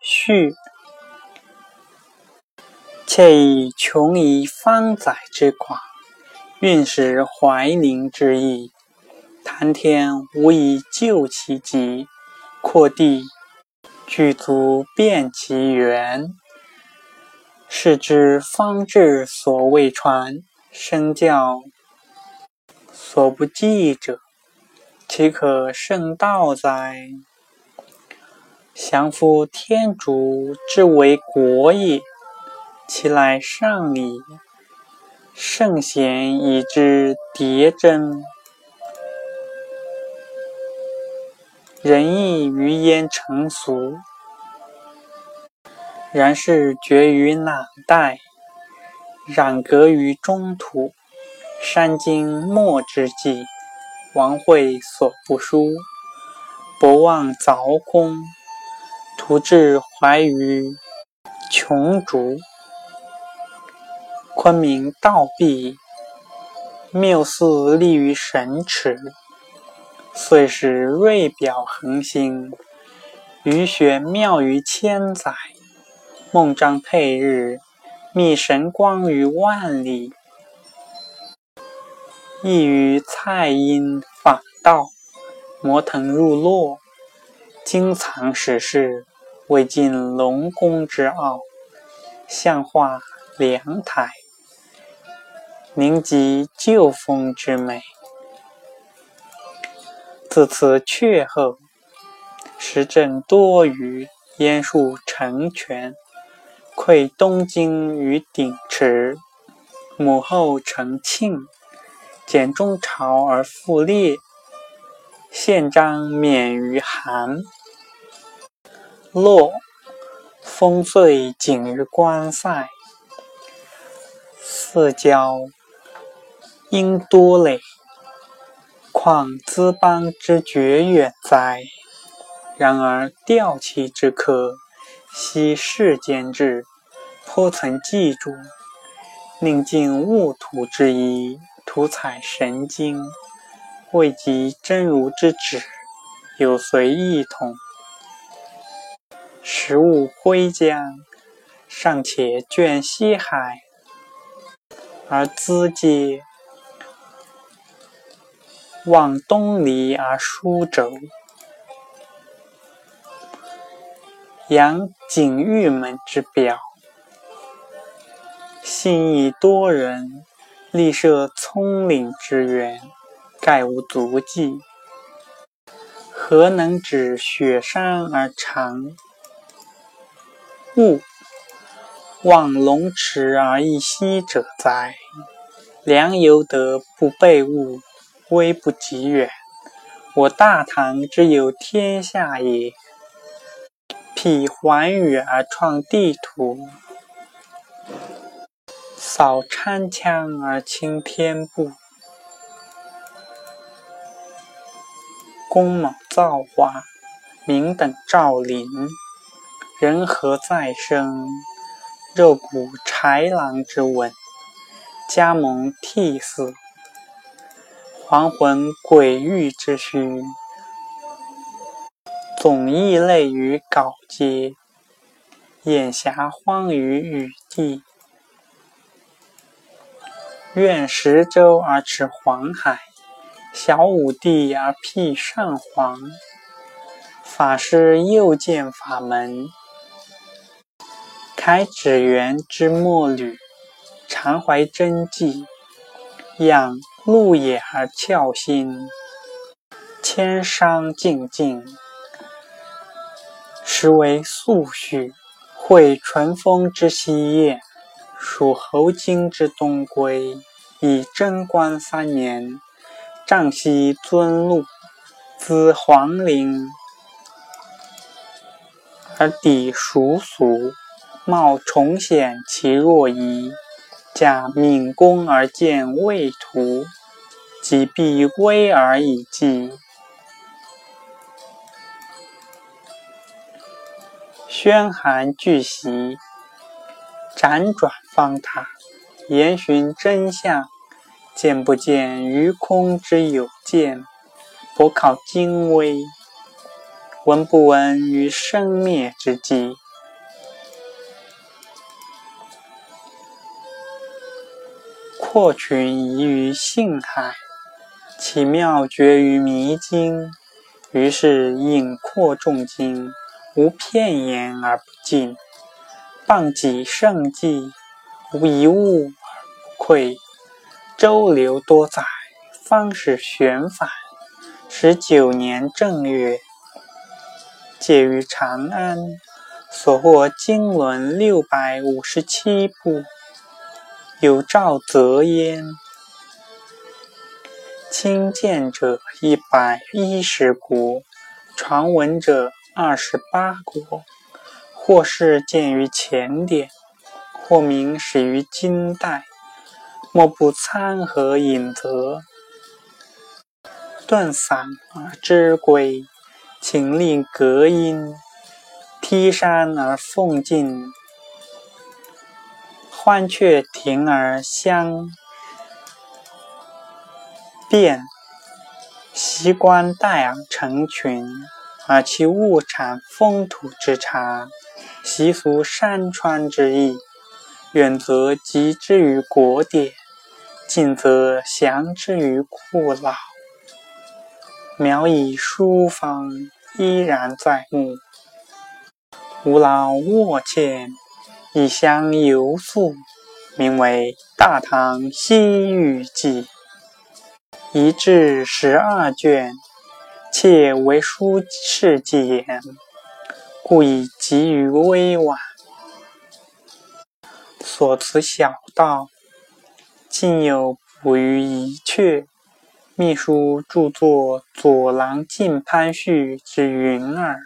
序。且以穷夷方载之广，运使怀宁之意。谈天无以就其极，扩地具足变其源。是之方志所未传，身教所不记者，岂可胜道哉？降服天竺之为国也。其来上矣，圣贤以之迭真，仁义于焉成俗？然是绝于囊袋，染革于中土。山经末之际，王会所不书，博望凿空，图至怀于穷竹。昆明道毕，谬似立于神池，遂使瑞表恒星，余玄妙于千载。孟章佩日，觅神光于万里。亦于蔡阴访道，摩腾入洛，经藏史事，未尽龙宫之奥，象画良台。凝集旧风之美，自此阙后，时政多余，燕树成全，窥东京于鼎池，母后承庆，减中朝而复列，宪章免于寒。洛，风岁景于关塞，四郊。应多累，况兹邦之绝远哉？然而吊其之客，悉世间志，颇曾记住，宁尽物土之宜，图采神经，未及真如之旨，有随一统。时物挥将，尚且卷西海，而资皆。望东篱而疏轴，扬景玉门之表。信义多人，立设葱岭之源，盖无足迹。何能指雪山而长？物望龙池而一息者哉？良由得不备物。微不及远，我大唐之有天下也。辟寰宇而创地图，扫参羌而清天部。公卯造化，明等照临。人何再生？肉骨豺狼之吻，加盟替死。还魂鬼域之虚，总异类于槁阶，眼霞荒于雨地。愿十洲而驰黄海，小五帝而辟上皇。法师又见法门，开指缘之末履，常怀真迹，仰。路野而翘心，千商静静，实为素序。会淳风之西夜，属侯经之东归。以贞观三年，丈西尊禄，资皇陵，而抵蜀俗，冒重显其若夷。假敏公而见未图。即必危而已计，宣寒俱席，辗转方塔，言寻真相，见不见于空之有见，不靠精微；闻不闻于生灭之际。扩群移于性海，其妙绝于迷津。于是引阔众经，无片言而不尽，傍己圣迹，无一物而不愧。周流多载，方始旋返。十九年正月，解于长安，所获经纶六百五十七部，有赵泽焉。亲见者一百一十国，传闻者二十八国。或是见于前典，或明始于金代。莫不参合引则，断散而知归。请令隔音，梯山而凤进，欢雀停而相辨。习官待而成群，而其物产风土之差，习俗山川之异。远则集之于国典，近则详之于故老。苗以书方依然在目，吾老卧见，以相游宿，名为《大唐西域记》，一至十二卷，且为书事记言，故以极于微婉。所辞小道，竟有捕鱼一雀。秘书著作左郎进潘序之云耳。